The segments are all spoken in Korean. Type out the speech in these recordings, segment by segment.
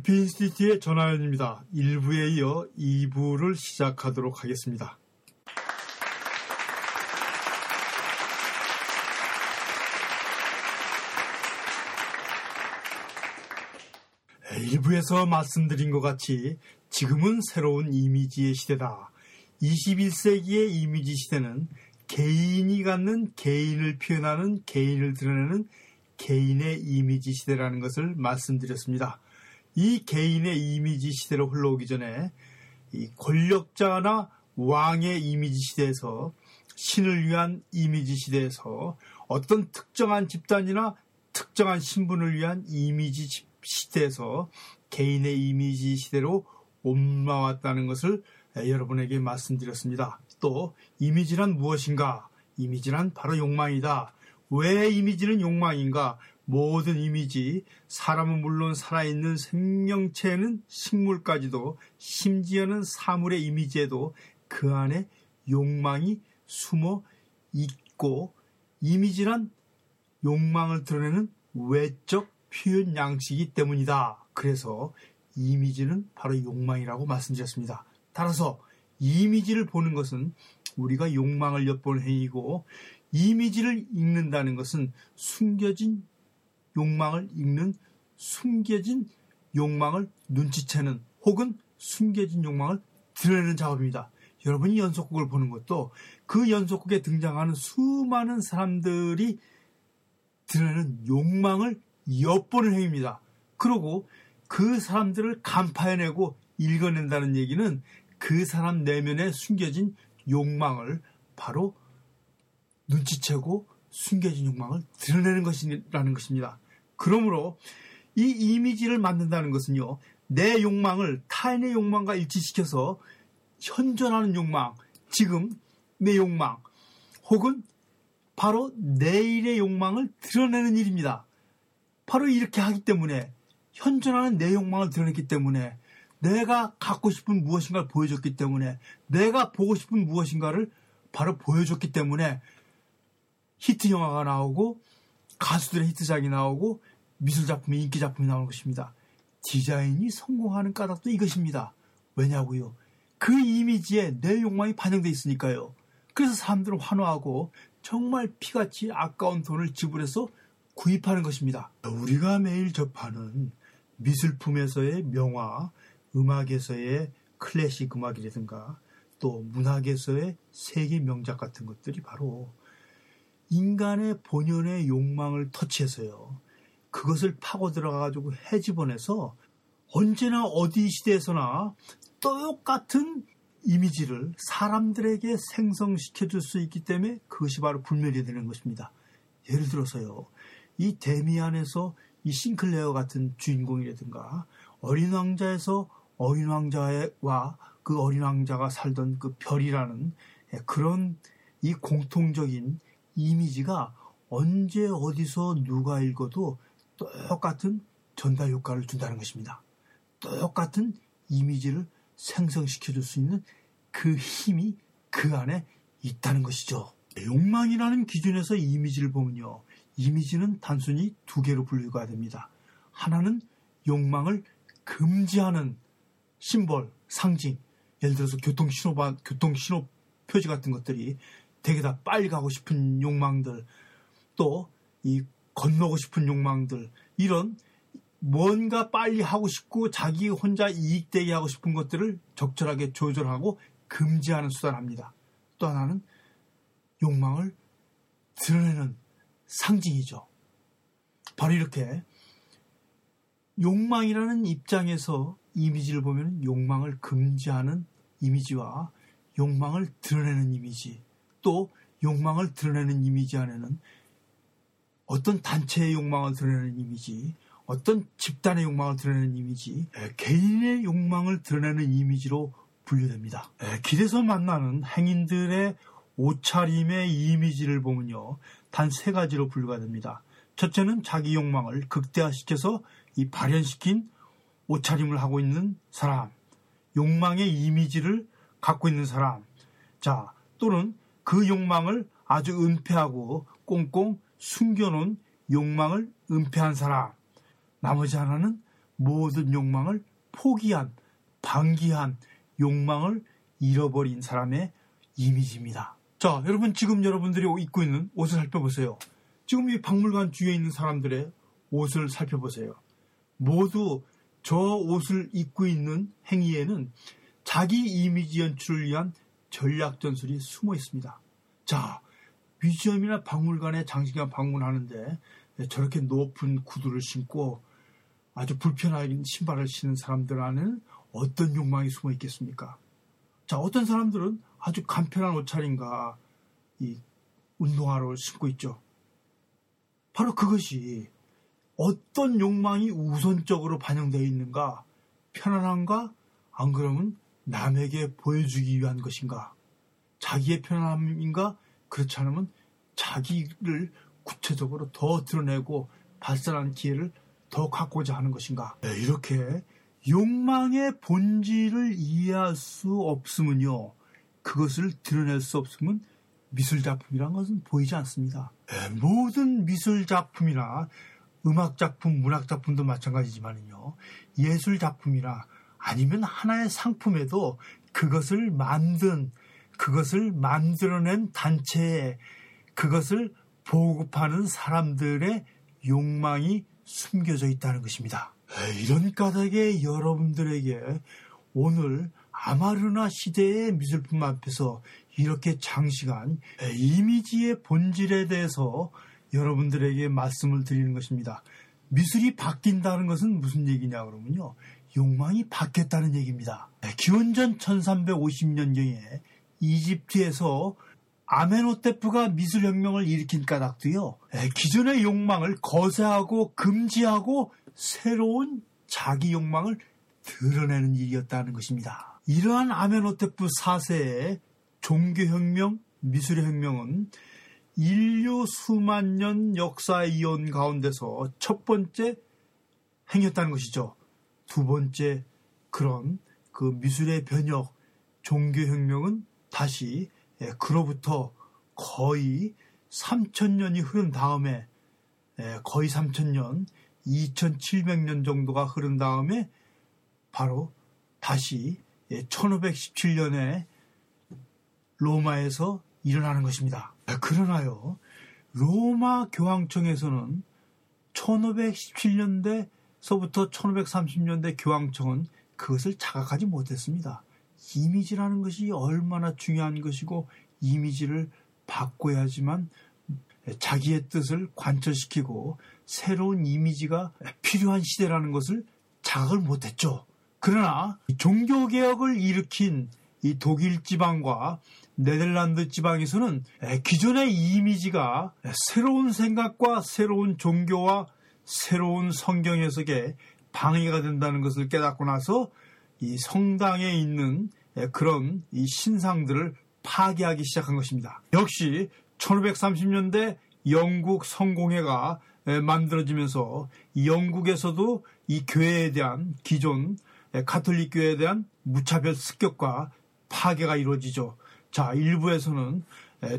네, 알피인스티트의 전하연입니다. 1부에 이어 2부를 시작하도록 하겠습니다. 네, 1부에서 말씀드린 것 같이 지금은 새로운 이미지의 시대다. 21세기의 이미지 시대는 개인이 갖는 개인을 표현하는 개인을 드러내는 개인의 이미지 시대라는 것을 말씀드렸습니다. 이 개인의 이미지 시대로 흘러오기 전에 이 권력자나 왕의 이미지 시대에서 신을 위한 이미지 시대에서 어떤 특정한 집단이나 특정한 신분을 위한 이미지 시대에서 개인의 이미지 시대로 옮아왔다는 것을 여러분에게 말씀드렸습니다. 또 이미지란 무엇인가? 이미지란 바로 욕망이다. 왜 이미지는 욕망인가? 모든 이미지, 사람은 물론 살아있는 생명체는 식물까지도 심지어는 사물의 이미지에도 그 안에 욕망이 숨어 있고 이미지란 욕망을 드러내는 외적 표현 양식이기 때문이다. 그래서 이미지는 바로 욕망이라고 말씀드렸습니다. 따라서 이미지를 보는 것은 우리가 욕망을 엿보는 행위고 이미지를 읽는다는 것은 숨겨진 욕망을 읽는 숨겨진 욕망을 눈치채는 혹은 숨겨진 욕망을 드러내는 작업입니다. 여러분이 연속곡을 보는 것도 그 연속곡에 등장하는 수많은 사람들이 드러내는 욕망을 엿보는 행위입니다. 그리고 그 사람들을 간파해내고 읽어낸다는 얘기는 그 사람 내면에 숨겨진 욕망을 바로 눈치채고 숨겨진 욕망을 드러내는 것이라는 것입니다. 그러므로 이 이미지를 만든다는 것은요, 내 욕망을 타인의 욕망과 일치시켜서 현존하는 욕망, 지금 내 욕망, 혹은 바로 내일의 욕망을 드러내는 일입니다. 바로 이렇게 하기 때문에 현존하는 내 욕망을 드러냈기 때문에 내가 갖고 싶은 무엇인가를 보여줬기 때문에 내가 보고 싶은 무엇인가를 바로 보여줬기 때문에 히트 영화가 나오고 가수들의 히트작이 나오고 미술 작품이 인기 작품이 나오는 것입니다. 디자인이 성공하는 까닭도 이것입니다. 왜냐고요? 그 이미지에 내 욕망이 반영되어 있으니까요. 그래서 사람들은 환호하고 정말 피같이 아까운 돈을 지불해서 구입하는 것입니다. 우리가 매일 접하는 미술품에서의 명화, 음악에서의 클래식 음악이라든가 또 문학에서의 세계 명작 같은 것들이 바로 인간의 본연의 욕망을 터치해서요. 그것을 파고 들어가가지고 해집어내서 언제나 어디 시대에서나 똑같은 이미지를 사람들에게 생성시켜 줄 수 있기 때문에 그것이 바로 불멸이 되는 것입니다. 예를 들어서요. 이 데미안에서 이 싱클레어 같은 주인공이라든가 어린 왕자에서 어린 왕자와 그 어린 왕자가 살던 그 별이라는 그런 이 공통적인 이미지가 언제 어디서 누가 읽어도 똑같은 전달 효과를 준다는 것입니다. 똑같은 이미지를 생성시켜 줄 수 있는 그 힘이 그 안에 있다는 것이죠. 욕망이라는 기준에서 이미지를 보면요. 이미지는 단순히 두 개로 분류가 됩니다. 하나는 욕망을 금지하는 심벌, 상징, 예를 들어서 교통신호반, 교통신호 표지 같은 것들이 되게 다 빨리 가고 싶은 욕망들, 또 이 건너고 싶은 욕망들, 이런 뭔가 빨리 하고 싶고 자기 혼자 이익되게 하고 싶은 것들을 적절하게 조절하고 금지하는 수단을 합니다. 또 하나는 욕망을 드러내는 상징이죠. 바로 이렇게 욕망이라는 입장에서 이미지를 보면 욕망을 금지하는 이미지와 욕망을 드러내는 이미지, 또 욕망을 드러내는 이미지 안에는 어떤 단체의 욕망을 드러내는 이미지, 어떤 집단의 욕망을 드러내는 이미지, 개인의 욕망을 드러내는 이미지로 분류됩니다. 길에서 만나는 행인들의 옷차림의 이미지를 보면요. 단 세 가지로 분류가 됩니다. 첫째는 자기 욕망을 극대화시켜서 이 발현시킨 옷차림을 하고 있는 사람, 욕망의 이미지를 갖고 있는 사람, 자, 또는 그 욕망을 아주 은폐하고 꽁꽁 숨겨놓은 욕망을 은폐한 사람, 나머지 하나는 모든 욕망을 포기한, 방기한 욕망을 잃어버린 사람의 이미지입니다. 자, 여러분 지금 여러분들이 입고 있는 옷을 살펴보세요. 지금 이 박물관 주위에 있는 사람들의 옷을 살펴보세요. 모두 저 옷을 입고 있는 행위에는 자기 이미지 연출을 위한 전략 전술이 숨어 있습니다. 자, 뮤지엄이나 박물관에 장시간 방문하는데 저렇게 높은 구두를 신고 아주 불편한 신발을 신는 사람들 안에는 어떤 욕망이 숨어 있겠습니까? 자, 어떤 사람들은 아주 간편한 옷차림과 이 운동화를 신고 있죠. 바로 그것이 어떤 욕망이 우선적으로 반영되어 있는가? 편안함과 안 그러면 남에게 보여주기 위한 것인가? 자기의 편안함인가? 그렇지 않으면 자기를 구체적으로 더 드러내고 발산한 기회를 더 갖고자 하는 것인가? 네, 이렇게 욕망의 본질을 이해할 수 없으면요. 그것을 드러낼 수 없으면 미술 작품이란 것은 보이지 않습니다. 네, 모든 미술 작품이나 음악 작품, 문학 작품도 마찬가지지만요. 예술 작품이나 아니면 하나의 상품에도 그것을 만든 그것을 만들어낸 단체에 그것을 보급하는 사람들의 욕망이 숨겨져 있다는 것입니다. 이런 까닭에 여러분들에게 오늘 아마르나 시대의 미술품 앞에서 이렇게 장시간 이미지의 본질에 대해서 여러분들에게 말씀을 드리는 것입니다. 미술이 바뀐다는 것은 무슨 얘기냐 그러면요. 욕망이 바뀌었다는 얘기입니다. 기원전 1350년경에 이집트에서 아메노테프가 미술혁명을 일으킨 까닭도요. 기존의 욕망을 거세하고 금지하고 새로운 자기 욕망을 드러내는 일이었다는 것입니다. 이러한 아메노테프 4세의 종교혁명, 미술의 혁명은 인류 수만 년 역사의 이온 가운데서 첫 번째 행했다는 것이죠. 두 번째 그런 그 미술의 변혁, 종교혁명은 다시 예, 그로부터 거의 3천년이 흐른 다음에 예, 거의 3천년, 2700년 정도가 흐른 다음에 바로 다시 1517년에 예, 로마에서 일어나는 것입니다. 아, 그러나요, 로마 교황청에서는 1517년대 서부터 1530년대 교황청은 그것을 자각하지 못했습니다. 이미지라는 것이 얼마나 중요한 것이고 이미지를 바꿔야지만 자기의 뜻을 관철시키고 새로운 이미지가 필요한 시대라는 것을 자각을 못했죠. 그러나 종교개혁을 일으킨 이 독일 지방과 네덜란드 지방에서는 기존의 이미지가 새로운 생각과 새로운 종교와 새로운 성경 해석에 방해가 된다는 것을 깨닫고 나서 이 성당에 있는 그런 이 신상들을 파괴하기 시작한 것입니다. 역시 1530년대 영국 성공회가 만들어지면서 영국에서도 이 교회에 대한 기존 가톨릭 교회에 대한 무차별 습격과 파괴가 이루어지죠. 자, 일부에서는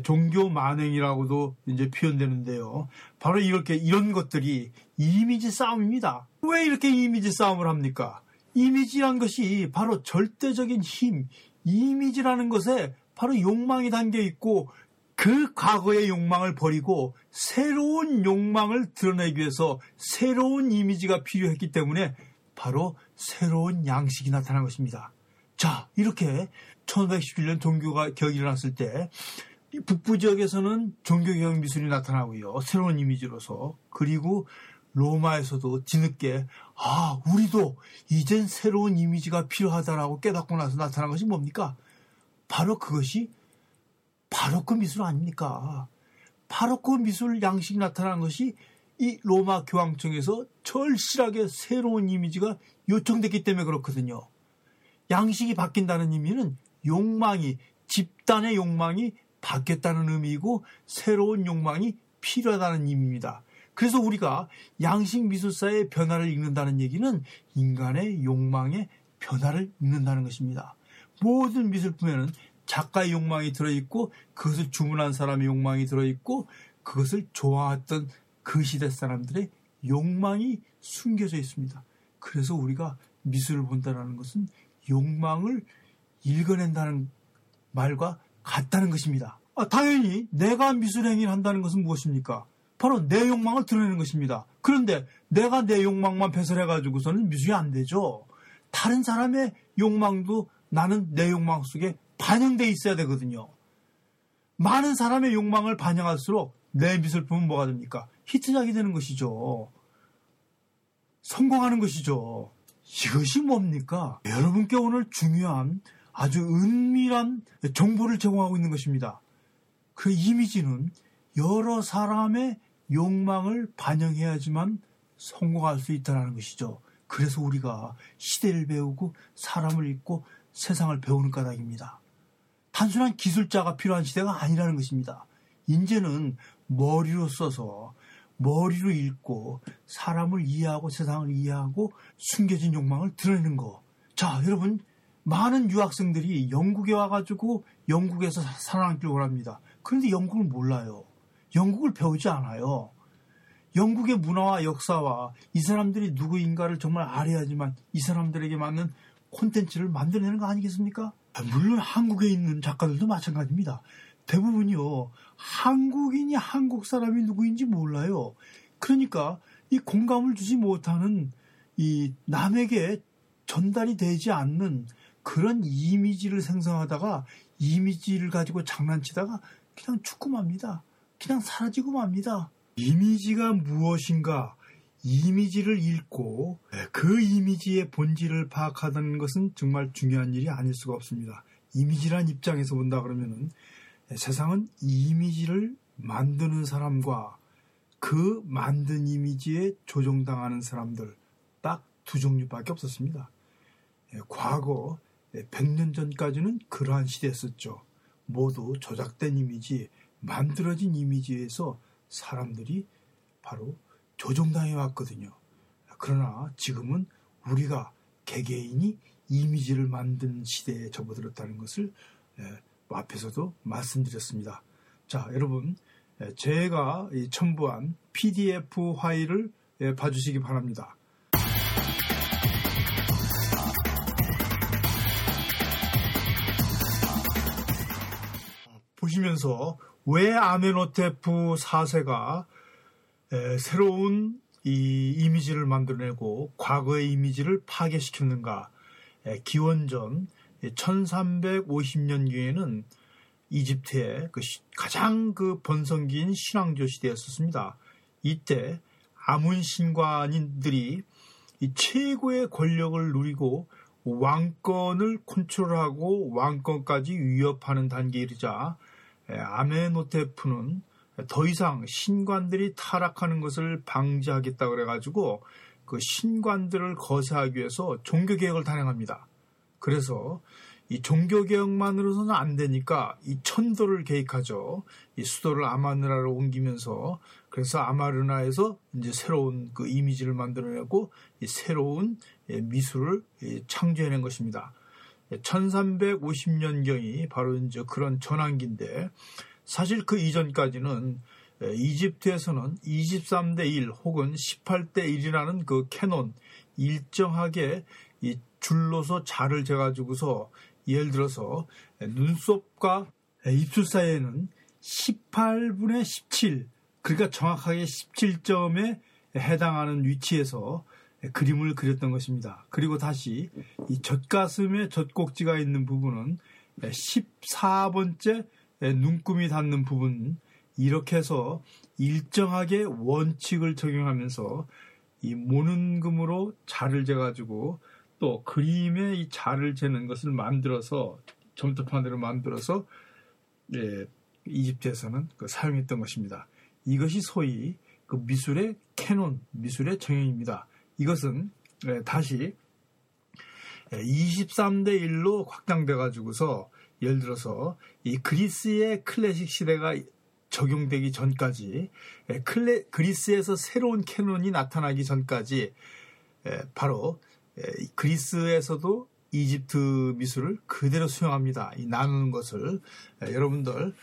종교 만행이라고도 이제 표현되는데요. 바로 이렇게 이런 것들이 이미지 싸움입니다. 왜 이렇게 이미지 싸움을 합니까? 이미지란 것이 바로 절대적인 힘, 이미지라는 것에 바로 욕망이 담겨 있고 그 과거의 욕망을 버리고 새로운 욕망을 드러내기 위해서 새로운 이미지가 필요했기 때문에 바로 새로운 양식이 나타난 것입니다. 자, 이렇게 1511년 종교가 격이 일어났을 때 북부 지역에서는 종교개혁 미술이 나타나고요. 새로운 이미지로서. 그리고 로마에서도 뒤늦게 아 우리도 이젠 새로운 이미지가 필요하다라고 깨닫고 나서 나타난 것이 뭡니까? 바로 그것이 바로크 미술 아닙니까? 바로크 미술 양식이 나타난 것이 이 로마 교황청에서 절실하게 새로운 이미지가 요청됐기 때문에 그렇거든요. 양식이 바뀐다는 의미는 욕망이 집단의 욕망이 바뀌었다는 의미이고 새로운 욕망이 필요하다는 의미입니다. 그래서 우리가 양식 미술사의 변화를 읽는다는 얘기는 인간의 욕망의 변화를 읽는다는 것입니다. 모든 미술품에는 작가의 욕망이 들어있고 그것을 주문한 사람의 욕망이 들어있고 그것을 좋아했던 그 시대 사람들의 욕망이 숨겨져 있습니다. 그래서 우리가 미술을 본다는 것은 욕망을 읽어낸다는 말과 같다는 것입니다. 아, 당연히 내가 미술 행위를 한다는 것은 무엇입니까? 바로 내 욕망을 드러내는 것입니다. 그런데 내가 내 욕망만 배설해가지고서는 미술이 안 되죠. 다른 사람의 욕망도 나는 내 욕망 속에 반영돼 있어야 되거든요. 많은 사람의 욕망을 반영할수록 내 미술품은 뭐가 됩니까? 히트작이 되는 것이죠. 성공하는 것이죠. 이것이 뭡니까? 여러분께 오늘 중요한 아주 은밀한 정보를 제공하고 있는 것입니다. 그 이미지는 여러 사람의 욕망을 반영해야지만 성공할 수 있다는 것이죠. 그래서 우리가 시대를 배우고 사람을 읽고 세상을 배우는 까닭입니다. 단순한 기술자가 필요한 시대가 아니라는 것입니다. 이제는 머리로 써서 머리로 읽고 사람을 이해하고 세상을 이해하고 숨겨진 욕망을 드러내는 거. 자, 여러분 많은 유학생들이 영국에 와가지고 영국에서 살아남기를 원합니다. 그런데 영국을 몰라요. 영국을 배우지 않아요. 영국의 문화와 역사와 이 사람들이 누구인가를 정말 알아야지만 이 사람들에게 맞는 콘텐츠를 만들어내는 거 아니겠습니까? 물론 한국에 있는 작가들도 마찬가지입니다. 대부분이요. 한국인이 한국 사람이 누구인지 몰라요. 그러니까 이 공감을 주지 못하는 이 남에게 전달이 되지 않는 그런 이미지를 생성하다가 이미지를 가지고 장난치다가 그냥 죽고 맙니다. 그냥 사라지고 맙니다. 이미지가 무엇인가 이미지를 읽고 그 이미지의 본질을 파악하는 것은 정말 중요한 일이 아닐 수가 없습니다. 이미지란 입장에서 본다 그러면은 세상은 이미지를 만드는 사람과 그 만든 이미지에 조종당하는 사람들 딱 두 종류밖에 없었습니다. 과거 100년 전까지는 그러한 시대였었죠. 모두 조작된 이미지, 만들어진 이미지에서 사람들이 바로 조종당해 왔거든요. 그러나 지금은 우리가 개개인이 이미지를 만드는 시대에 접어들었다는 것을 앞에서도 말씀드렸습니다. 자, 여러분, 제가 첨부한 PDF 파일을 봐주시기 바랍니다. 보시면서 왜 아메노테프 4세가 새로운 이 이미지를 만들어내고 과거의 이미지를 파괴시켰는가? 기원전 1350년경에는 이집트의 그 가장 그 번성기인 신왕조 시대였었습니다. 이때 아문 신관인들이 최고의 권력을 누리고 왕권을 컨트롤하고 왕권까지 위협하는 단계에 이르자 아메노테프는 더 이상 신관들이 타락하는 것을 방지하겠다 그래가지고 그 신관들을 거세하기 위해서 종교개혁을 단행합니다. 그래서 이 종교개혁만으로서는 안 되니까 이 천도를 계획하죠. 이 수도를 아마르나로 옮기면서 그래서 아마르나에서 이제 새로운 그 이미지를 만들어내고 이 새로운 미술을 창조해낸 것입니다. 1350년경이 바로 이제 그런 전환기인데 사실 그 이전까지는 이집트에서는 23대 1 혹은 18대 1이라는 그 캐논 일정하게 이 줄로서 자를 재가지고서 예를 들어서 눈썹과 입술 사이에는 18분의 17 그러니까 정확하게 17점에 해당하는 위치에서 그림을 그렸던 것입니다. 그리고 다시 이 젖가슴에 젖꼭지가 있는 부분은 14번째 눈금이 닿는 부분 이렇게 해서 일정하게 원칙을 적용하면서 이 모는금으로 자를 재가지고 또 그림에 이 자를 재는 것을 만들어서 점토판으로 만들어서 예, 이집트에서는 그 사용했던 것입니다. 이것이 소위 그 미술의 캐논, 미술의 정형입니다. 이것은 예, 다시 23대 1로 확장돼 가지고서 예를 들어서 이 그리스의 클래식 시대가 적용되기 전까지 예, 클래, 그리스에서 새로운 canon이 나타나기 전까지 바로 예, 그리스에서도 이집트 미술을 그대로 수용합니다. 이 나누는 것을 예, 여러분들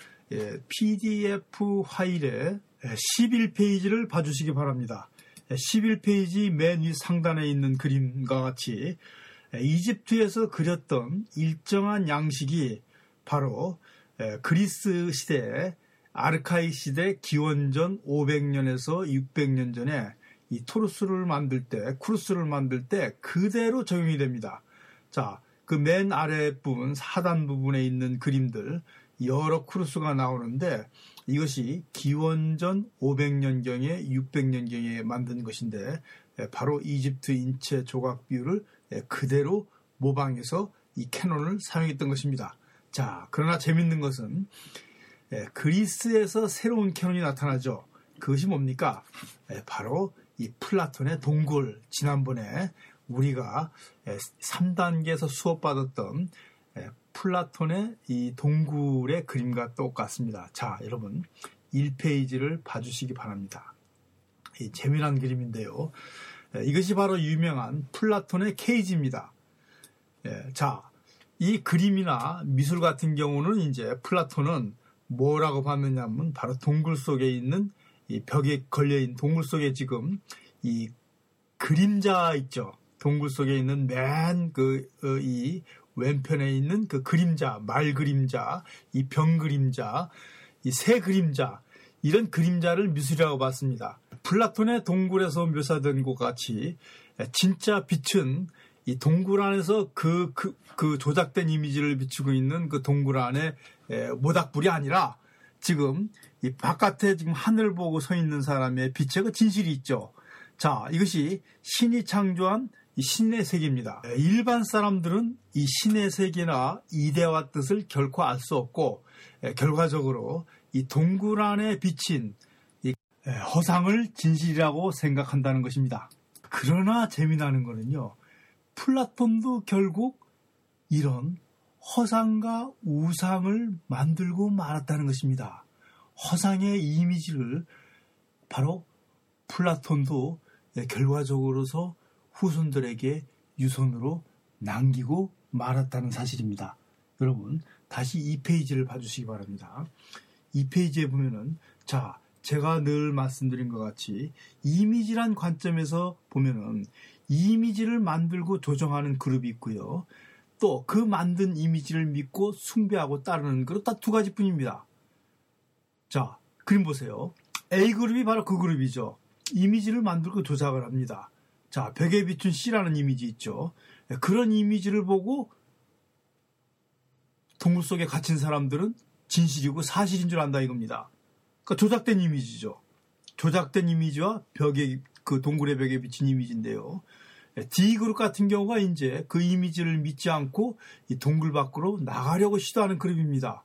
PDF 예, 파일에 11페이지를 봐주시기 바랍니다. 11페이지 맨 위 상단에 있는 그림과 같이 이집트에서 그렸던 일정한 양식이 바로 그리스 시대 아르카이 시대 기원전 500년에서 600년 전에 이 토르스를 만들 때, 쿠르스를 만들 때 그대로 적용이 됩니다. 자, 그 맨 아래 부분, 하단 부분에 있는 그림들, 여러 쿠로스가 나오는데 이것이 기원전 500년경에 600년경에 만든 것인데 바로 이집트 인체 조각 비율을 그대로 모방해서 이 canon을 사용했던 것입니다. 자, 그러나 재밌는 것은 그리스에서 새로운 canon이 나타나죠. 그것이 뭡니까? 바로 이 플라톤의 동굴 지난번에 우리가 3단계에서 수업받았던 플라톤의 이 동굴의 그림과 똑같습니다. 자, 여러분 1페이지를 봐주시기 바랍니다. 재미난 그림인데요. 이것이 바로 유명한 플라톤의 cave입니다. 자, 이 그림이나 미술 같은 경우는 이제 플라톤은 뭐라고 봤느냐면 바로 동굴 속에 있는 이 벽에 걸려있는 동굴 속에 지금 이 그림자 있죠. 동굴 속에 있는 맨 그이 어, 왼편에 있는 그 그림자, 말 그림자, 이 병 그림자, 이 새 그림자 이런 그림자를 미술이라고 봤습니다. 플라톤의 동굴에서 묘사된 것 같이 진짜 빛은 이 동굴 안에서 그, 그, 그 조작된 이미지를 비추고 있는 그 동굴 안에 모닥불이 아니라 지금 이 바깥에 지금 하늘 보고 서 있는 사람의 빛의 그 진실이 있죠. 자, 이것이 신이 창조한 이 신의 세계입니다. 일반 사람들은 이 신의 세계나 이대와 뜻을 결코 알 수 없고 결과적으로 이 동굴 안에 비친 이 허상을 진실이라고 생각한다는 것입니다. 그러나 재미나는 것은요. 플라톤도 결국 이런 허상과 우상을 만들고 말았다는 것입니다. 허상의 이미지를 바로 플라톤도 결과적으로서 후손들에게 유손으로 남기고 말았다는 사실입니다. 여러분 다시 이 페이지를 봐주시기 바랍니다. 이 페이지에 보면은 자 제가 늘 말씀드린 것 같이 이미지란 관점에서 보면은 이미지를 만들고 조정하는 그룹이 있고요. 또 그 만든 이미지를 믿고 숭배하고 따르는 그룹 딱 두 가지 뿐입니다. 자 그림 보세요. A 그룹이 바로 그 그룹이죠. 이미지를 만들고 조작을 합니다. 자, 벽에 비춘 C라는 이미지 있죠. 그런 이미지를 보고 동굴 속에 갇힌 사람들은 진실이고 사실인 줄 안다 이겁니다. 그러니까 조작된 이미지죠. 조작된 이미지와 벽에 그 동굴의 벽에 비친 이미지인데요. D그룹 같은 경우가 이제 그 이미지를 믿지 않고 이 동굴 밖으로 나가려고 시도하는 그룹입니다.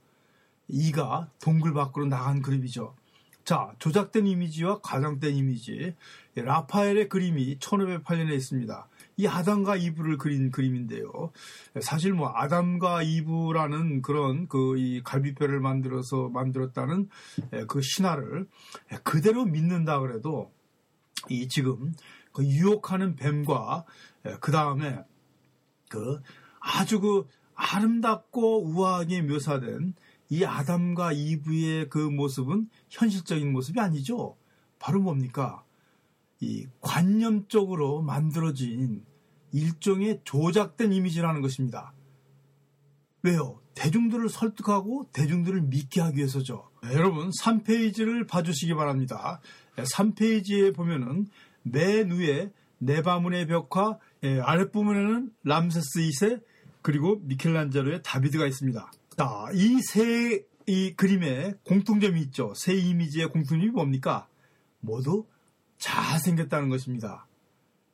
E가 동굴 밖으로 나간 그룹이죠. 자, 조작된 이미지와 과장된 이미지. 라파엘의 그림이 1508년에 있습니다. 이 아담과 이브를 그린 그림인데요. 사실 뭐 아담과 이브라는 그런 그 이 갈비뼈를 만들어서 만들었다는 그 신화를 그대로 믿는다 그래도 이 지금 그 유혹하는 뱀과 그 다음에 그 아주 그 아름답고 우아하게 묘사된 이 아담과 이브의 그 모습은 현실적인 모습이 아니죠. 바로 뭡니까? 이 관념적으로 만들어진 일종의 조작된 이미지라는 것입니다. 왜요? 대중들을 설득하고 대중들을 믿게 하기 위해서죠. 네, 여러분, 3페이지를 봐주시기 바랍니다. 3페이지에 보면은 맨 위에 네바문의 벽화, 예, 아랫부분에는 람세스 2세, 그리고 미켈란젤로의 다비드가 있습니다. 자, 이 세 이 그림에 공통점이 있죠. 세 이미지의 공통점이 뭡니까? 모두 잘생겼다는 것입니다.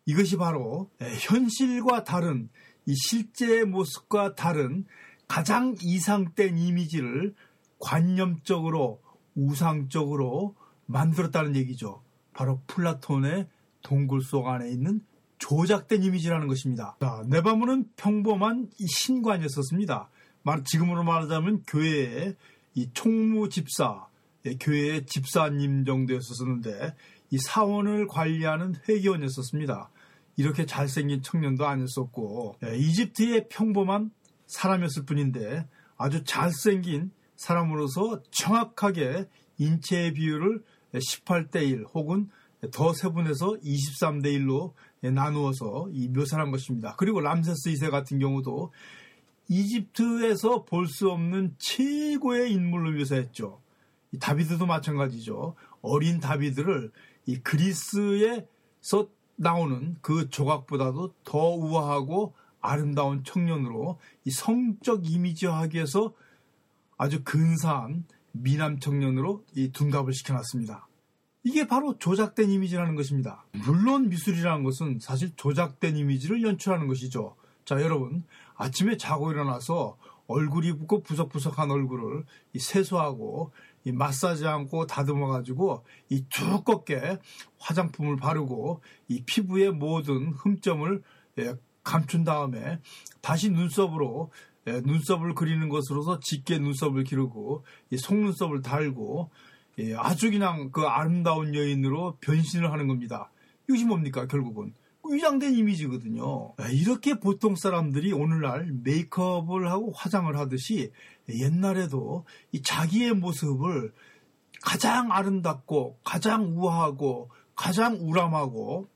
이것이 바로 예, 현실과 다른 이 실제의 모습과 다른 가장 이상된 이미지를 관념적으로 우상적으로 만들었다는 얘기죠. 바로 플라톤의 동굴 속 안에 있는 조작된 이미지라는 것입니다. 자, 네바문은 평범한 신관이었었습니다. 지금으로 말하자면 교회의 이 총무 집사, 예, 교회의 집사님 정도였었는데 이 사원을 관리하는 회계원이었었습니다. 이렇게 잘생긴 청년도 아니었었고 예, 이집트의 평범한 사람이었을 뿐인데 아주 잘생긴 사람으로서 정확하게 인체의 비율을 18대 1 혹은 더 세분해서 23대 1로 나누어서 이 묘사한 것입니다. 그리고 람세스 2세 같은 경우도 이집트에서 볼 수 없는 최고의 인물로 묘사했죠. 다비드도 마찬가지죠. 어린 다비드를 이 그리스에서 나오는 그 조각보다도 더 우아하고 아름다운 청년으로 이 성적 이미지화하기 위해서 아주 근사한 미남 청년으로 이 둔갑을 시켜놨습니다. 이게 바로 조작된 이미지라는 것입니다. 물론 미술이라는 것은 사실 조작된 이미지를 연출하는 것이죠. 자, 여러분, 아침에 자고 일어나서 얼굴이 붓고 부석부석한 얼굴을 세수하고 이 마사지 않고 다듬어 가지고 이 두껍게 화장품을 바르고 이 피부의 모든 흠점을 예, 감춘 다음에 다시 눈썹으로 예, 눈썹을 그리는 것으로서 짙게 눈썹을 기르고 이 속눈썹을 달고 예, 아주 그냥 그 아름다운 여인으로 변신을 하는 겁니다. 이것이 뭡니까 결국은 위장된 이미지거든요. 예, 이렇게 보통 사람들이 오늘날 메이크업을 하고 화장을 하듯이 옛날에도 이 자기의 모습을 가장 아름답고 가장 우아하고 가장 우람하고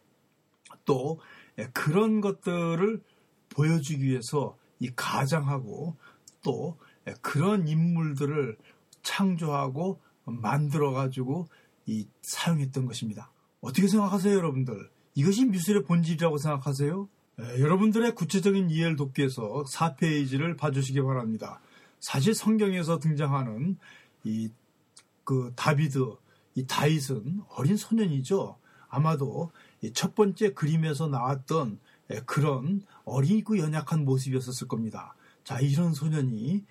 또 예, 그런 것들을 보여주기 위해서 이 가장하고 또 예, 그런 인물들을 창조하고 만들어 가지고 이 사용했던 것입니다. 어떻게 생각하세요, 여러분들? 이것이 미술의 본질이라고 생각하세요? 예, 여러분들의 구체적인 이해를 돕기 위해서 4페이지를 봐주시기 바랍니다. 사실 성경에서 등장하는 이 그 다비드, 이 다윗은 어린 소년이죠. 아마도 첫 번째 그림에서 나왔던 예, 그런 어리고 연약한 모습이었을 겁니다. 자, 이런 소년이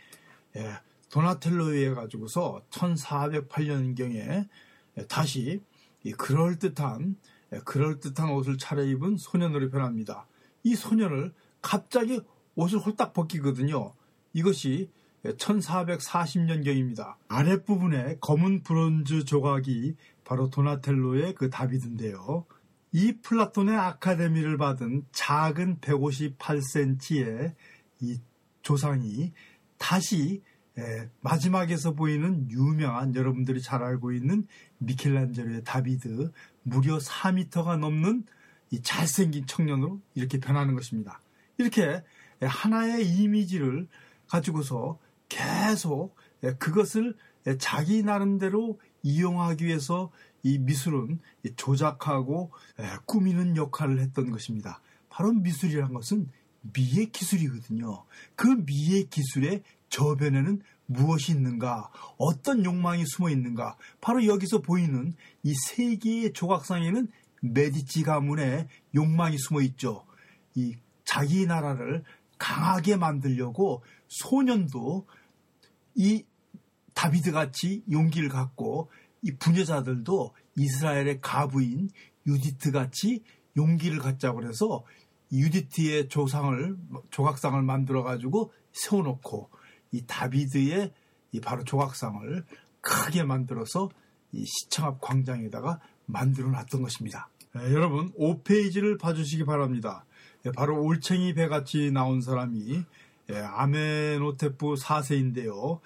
예, 도나텔로에 의해 가지고서 1408년경에 다시 그럴듯한 그럴듯한 옷을 차려입은 소년으로 변합니다. 이 소년을 갑자기 옷을 홀딱 벗기거든요. 이것이 1440년경입니다. 아랫부분에 검은 브론즈 조각이 바로 도나텔로의 그 다비드인데요. 이 플라톤의 아카데미를 받은 작은 158cm의 이 조상이 다시 마지막에서 보이는 유명한 여러분들이 잘 알고 있는 미켈란젤로의 다비드 무려 4미터가 넘는 이 잘생긴 청년으로 이렇게 변하는 것입니다. 이렇게 하나의 이미지를 가지고서 계속 그것을 자기 나름대로 이용하기 위해서 이 미술은 조작하고 꾸미는 역할을 했던 것입니다. 바로 미술이란 것은 미의 기술이거든요. 그 미의 기술의 저변에는 무엇이 있는가? 어떤 욕망이 숨어 있는가? 바로 여기서 보이는 이 세 개의 조각상에는 메디치 가문의 욕망이 숨어 있죠. 이 자기 나라를 강하게 만들려고 소년도 이 다비드 같이 용기를 갖고 이 부녀자들도 이스라엘의 가부인 유디트 같이 용기를 갖자고 해서 유디트의 조상을 조각상을 만들어 가지고 세워놓고 이 다비드의 이 바로 조각상을 크게 만들어서 이 시청 앞 광장에다가 만들어 놨던 것입니다. 네, 여러분 5페이지를 봐주시기 바랍니다. 네, 바로 올챙이 배같이 나온 사람이 예, 아메노테프 4세인데요.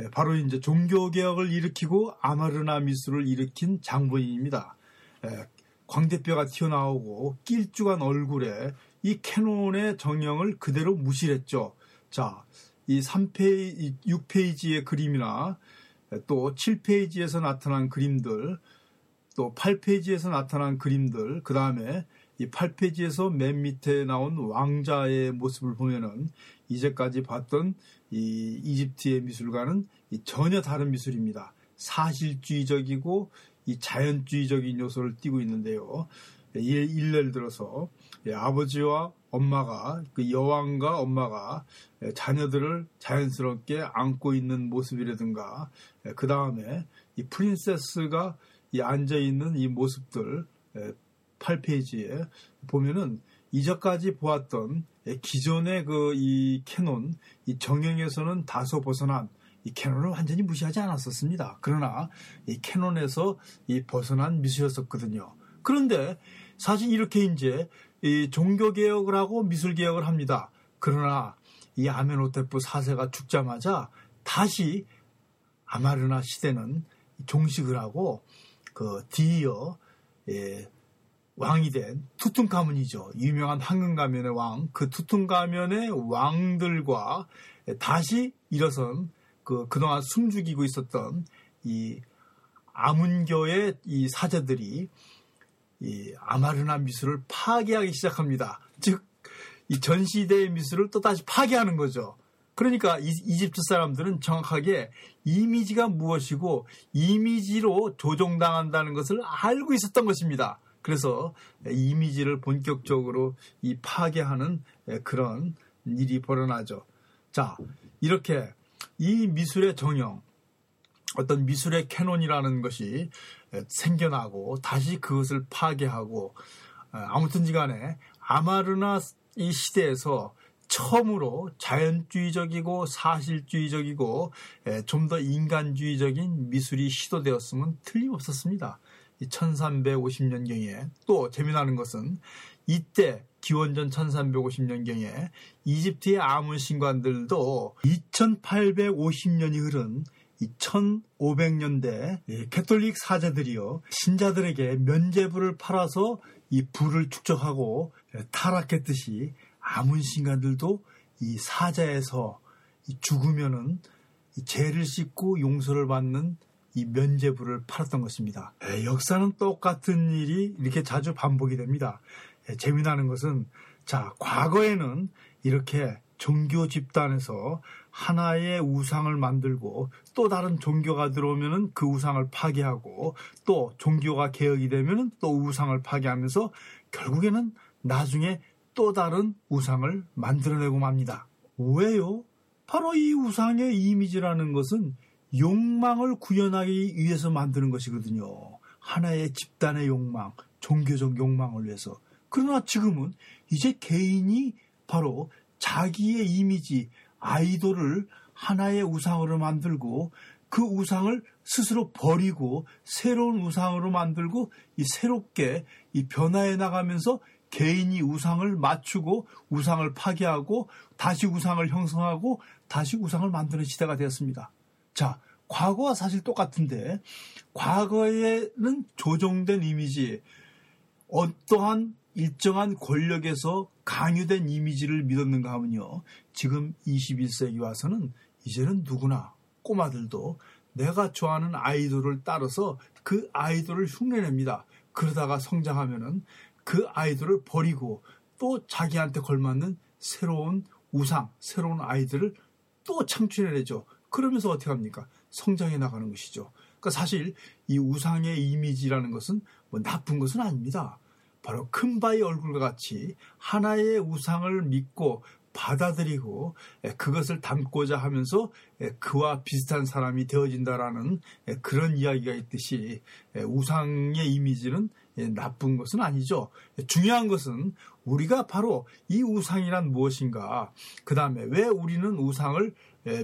예, 바로 이제 종교개혁을 일으키고 아마르나 미술을 일으킨 장본인입니다. 예, 광대뼈가 튀어나오고 길쭉한 얼굴에 이 캐논의 정형을 그대로 무실했죠. 자, 이 3페이지, 6페이지의 그림이나 또 7페이지에서 나타난 그림들, 또 8페이지에서 나타난 그림들, 그 다음에 이 8페이지에서 맨 밑에 나온 왕자의 모습을 보면은 이제까지 봤던 이 이집트의 미술과는 전혀 다른 미술입니다. 사실주의적이고 이 자연주의적인 요소를 띠고 있는데요. 예를 들어서 예, 아버지와 엄마가 그 여왕과 엄마가 예, 자녀들을 자연스럽게 안고 있는 모습이라든가 예, 그 다음에 이 프린세스가 이 앉아 있는 이 모습들 8페이지에 보면은 이전까지 보았던 기존의 그 이 캐논 이 정형에서는 다소 벗어난 이 canon을 완전히 무시하지 않았었습니다. 그러나 이 canon에서 이 벗어난 미술이었었거든요. 그런데 사실 이렇게 이제 이 종교 개혁을 하고 미술 개혁을 합니다. 그러나 이 아멘호테프 4세가 죽자마자 다시 아마르나 시대는 종식을 하고 그 뒤이어 예, 왕이 된 투탕카멘이죠. 유명한 황금 가면의 왕, 그 투탕카멘의 왕들과 다시 일어선 그 그동안 숨죽이고 있었던 이 아문교의 이 사제들이 이 아마르나 미술을 파괴하기 시작합니다. 즉, 이 전시대의 미술을 또 다시 파괴하는 거죠. 그러니까 이, 이집트 사람들은 정확하게 이미지가 무엇이고 이미지로 조종당한다는 것을 알고 있었던 것입니다. 그래서 이미지를 본격적으로 이 파괴하는 그런 일이 벌어나죠. 자, 이렇게 이 미술의 정형, 어떤 미술의 canon이라는 것이 생겨나고 다시 그것을 파괴하고 아무튼지 간에 아마르나 이 시대에서 처음으로 자연주의적이고 사실주의적이고 좀 더 인간주의적인 미술이 시도되었으면 틀림없었습니다. 1350년경에 또 재미나는 것은 이때 기원전 1350년경에 이집트의 아문 신관들도 2850년이 흐른 1500년대 캐톨릭 사제들이요 신자들에게 면제부를 팔아서 이 부를 축적하고 타락했듯이 아문 신관들도 이 사자에서 죽으면은 죄를 씻고 용서를 받는 이 면제부를 팔았던 것입니다. 에, 역사는 똑같은 일이 이렇게 자주 반복이 됩니다. 에, 재미나는 것은 자 과거에는 이렇게 종교 집단에서 하나의 우상을 만들고 또 다른 종교가 들어오면은 그 우상을 파괴하고 또 종교가 개혁이 되면은 또 우상을 파괴하면서 결국에는 나중에 또 다른 우상을 만들어내고 맙니다. 왜요? 바로 이 우상의 이미지라는 것은 욕망을 구현하기 위해서 만드는 것이거든요. 하나의 집단의 욕망, 종교적 욕망을 위해서. 그러나 지금은 이제 개인이 바로 자기의 이미지, 아이돌을 하나의 우상으로 만들고 그 우상을 스스로 버리고 새로운 우상으로 만들고 이 새롭게 이 변화해 나가면서 개인이 우상을 맞추고 우상을 파괴하고 다시 우상을 형성하고 다시 우상을 만드는 시대가 되었습니다. 자, 과거와 사실 똑같은데 과거에는 조정된 이미지 어떠한 일정한 권력에서 강요된 이미지를 믿었는가 하면요. 지금 21세기 와서는 이제는 누구나 꼬마들도 내가 좋아하는 아이돌을 따라서 그 아이돌을 흉내냅니다. 그러다가 성장하면은 그 아이돌을 버리고 또 자기한테 걸맞는 새로운 우상, 새로운 아이들을 또 창출해내죠. 그러면서 어떻게 합니까? 성장해 나가는 것이죠. 그러니까 사실 이 우상의 이미지라는 것은 뭐 나쁜 것은 아닙니다. 바로 큰 바위 얼굴과 같이 하나의 우상을 믿고 받아들이고 그것을 담고자 하면서 그와 비슷한 사람이 되어진다라는 그런 이야기가 있듯이 우상의 이미지는 나쁜 것은 아니죠. 중요한 것은 우리가 바로 이 우상이란 무엇인가, 그 다음에 왜 우리는 우상을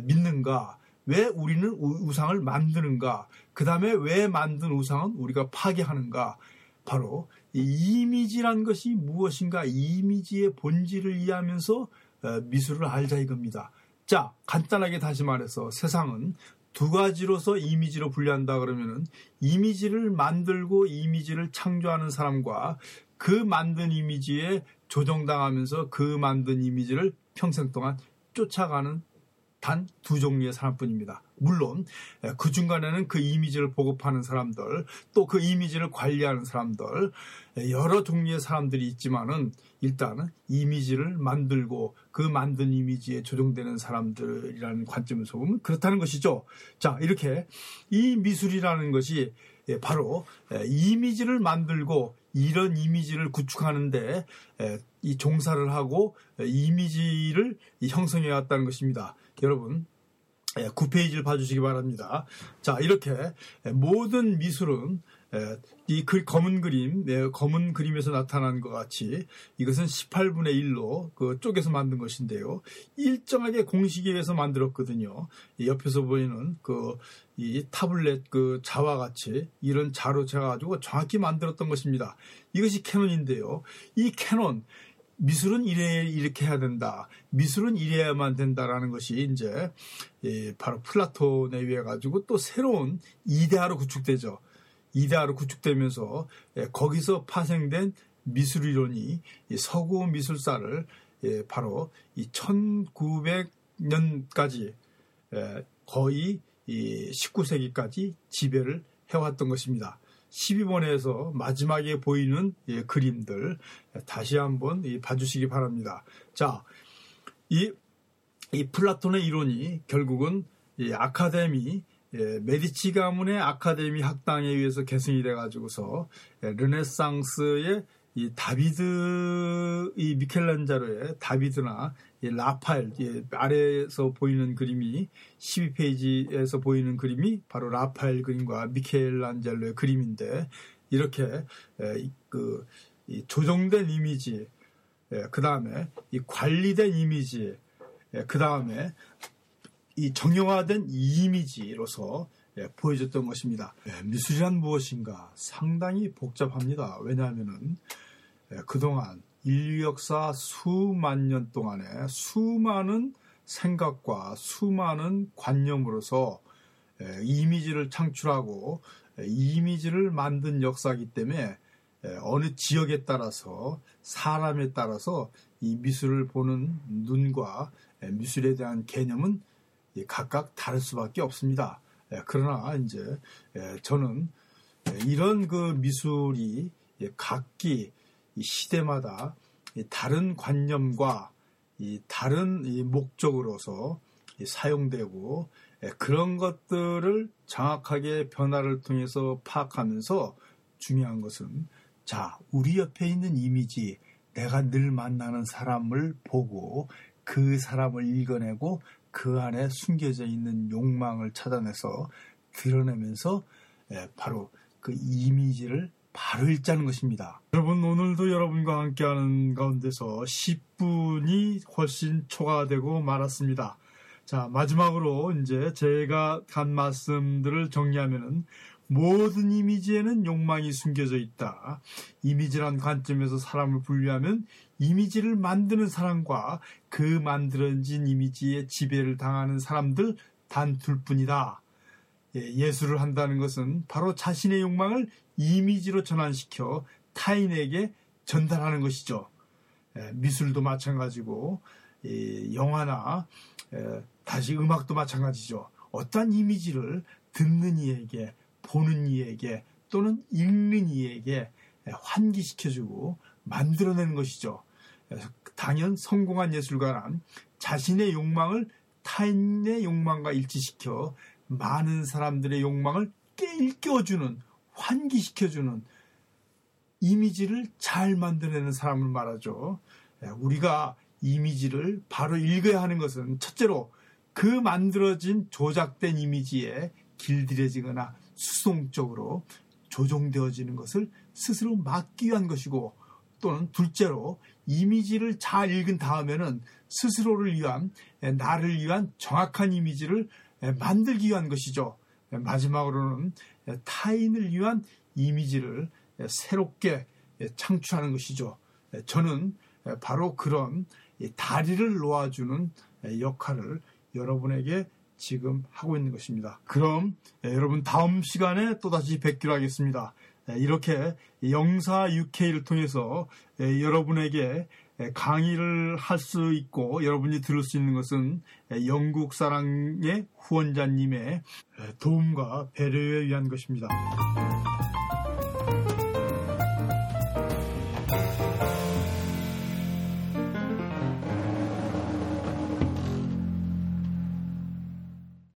믿는가, 왜 우리는 우상을 만드는가, 그 다음에 왜 만든 우상은 우리가 파괴하는가, 바로 이미지란 것이 무엇인가 이미지의 본질을 이해하면서 어, 미술을 알자 이겁니다. 자, 간단하게 다시 말해서 세상은 두 가지로서 이미지로 분류한다 그러면은 이미지를 만들고 이미지를 창조하는 사람과 그 만든 이미지에 조정당하면서 그 만든 이미지를 평생 동안 쫓아가는 단 두 종류의 사람뿐입니다. 물론 그 중간에는 그 이미지를 보급하는 사람들, 또 그 이미지를 관리하는 사람들, 여러 종류의 사람들이 있지만은 일단은 이미지를 만들고 그 만든 이미지에 조정되는 사람들이라는 관점에서 보면 그렇다는 것이죠. 자, 이렇게 이 미술이라는 것이 바로 이미지를 만들고 이런 이미지를 구축하는데 이 종사를 하고 이미지를 형성해 왔다는 것입니다. 여러분, 9페이지를 예, 봐주시기 바랍니다. 자, 이렇게 모든 미술은 예, 이 검은 그림, 네, 검은 그림에서 나타난 것 같이 이것은 18분의 1로 그 쪼개서 만든 것인데요. 일정하게 공식에 의해서 만들었거든요. 옆에서 보이는 그 이 타블렛 그 자와 같이 이런 자로 재가지고 정확히 만들었던 것입니다. 이것이 canon인데요. 이 캐논, 미술은 이래 이렇게 해야 된다. 미술은 이래야만 된다라는 것이 이제 바로 플라톤에 의해 가지고 또 새로운 이데아로 구축되죠. 이데아로 구축되면서 거기서 파생된 미술 이론이 서구 미술사를 바로 이 1900년까지 거의 19세기까지 지배를 해왔던 것입니다. 12번에서 마지막에 보이는 그림들 다시 한번 봐주시기 바랍니다. 자, 이, 이 플라톤의 이론이 결국은 아카데미 메디치 가문의 아카데미 학당에 의해서 계승이 돼가지고서 르네상스의 이 다비드 이 미켈란젤로의 다비드나 이 라파엘 이 아래에서 보이는 그림이 12페이지에서 보이는 그림이 바로 라파엘 그림과 미켈란젤로의 그림인데 이렇게 에, 그 조정된 이미지 그 다음에 이 관리된 이미지 그 다음에 이 정형화된 이미지로서 예, 보여줬던 것입니다. 예, 미술이란 무엇인가 상당히 복잡합니다. 왜냐하면은 예, 그동안 인류 역사 수만 년 동안에 수많은 생각과 수많은 관념으로서 이미지를 창출하고 이미지를 만든 역사이기 때문에 어느 지역에 따라서 사람에 따라서 이 미술을 보는 눈과 미술에 대한 개념은 각각 다를 수밖에 없습니다. 그러나 이제 저는 이런 그 미술이 각기 시대마다 다른 관념과 다른 목적으로서 사용되고 그런 것들을 정확하게 변화를 통해서 파악하면서 중요한 것은 자 우리 옆에 있는 이미지 내가 늘 만나는 사람을 보고 그 사람을 읽어내고 그 안에 숨겨져 있는 욕망을 찾아내서 드러내면서 바로 그 이미지를 바로 읽자는 것입니다. 여러분 오늘도 여러분과 함께하는 가운데서 10분이 훨씬 초과되고 말았습니다. 자 마지막으로 이제 제가 간 말씀들을 정리하면은 모든 이미지에는 욕망이 숨겨져 있다. 이미지란 관점에서 사람을 분류하면 이미지를 만드는 사람과 그 만들어진 이미지에 지배를 당하는 사람들 단 둘뿐이다. 예, 술을 한다는 것은 바로 자신의 욕망을 이미지로 전환시켜 타인에게 전달하는 것이죠. 예, 미술도 마찬가지고 예, 영화나 예, 다시 음악도 마찬가지죠. 어떠한 이미지를 듣는 이에게 보는 이에게 또는 읽는 이에게 환기시켜주고 만들어내는 것이죠. 당연 성공한 예술가란 자신의 욕망을 타인의 욕망과 일치시켜 많은 사람들의 욕망을 깨일깨워주는 환기시켜주는 이미지를 잘 만들어내는 사람을 말하죠. 우리가 이미지를 바로 읽어야 하는 것은 첫째로 그 만들어진 조작된 이미지에 길들여지거나 수동적으로 조종되어지는 것을 스스로 막기 위한 것이고 또는 둘째로 이미지를 잘 읽은 다음에는 스스로를 위한 나를 위한 정확한 이미지를 만들기 위한 것이죠. 마지막으로는 타인을 위한 이미지를 새롭게 창출하는 것이죠. 저는 바로 그런 다리를 놓아주는 역할을 여러분에게 지금 하고 있는 것입니다. 그럼 여러분 다음 시간에 또다시 뵙기로 하겠습니다. 이렇게 영사 UK를 통해서 여러분에게 강의를 할 수 있고 여러분이 들을 수 있는 것은 영국 사랑의 후원자님의 도움과 배려에 의한 것입니다.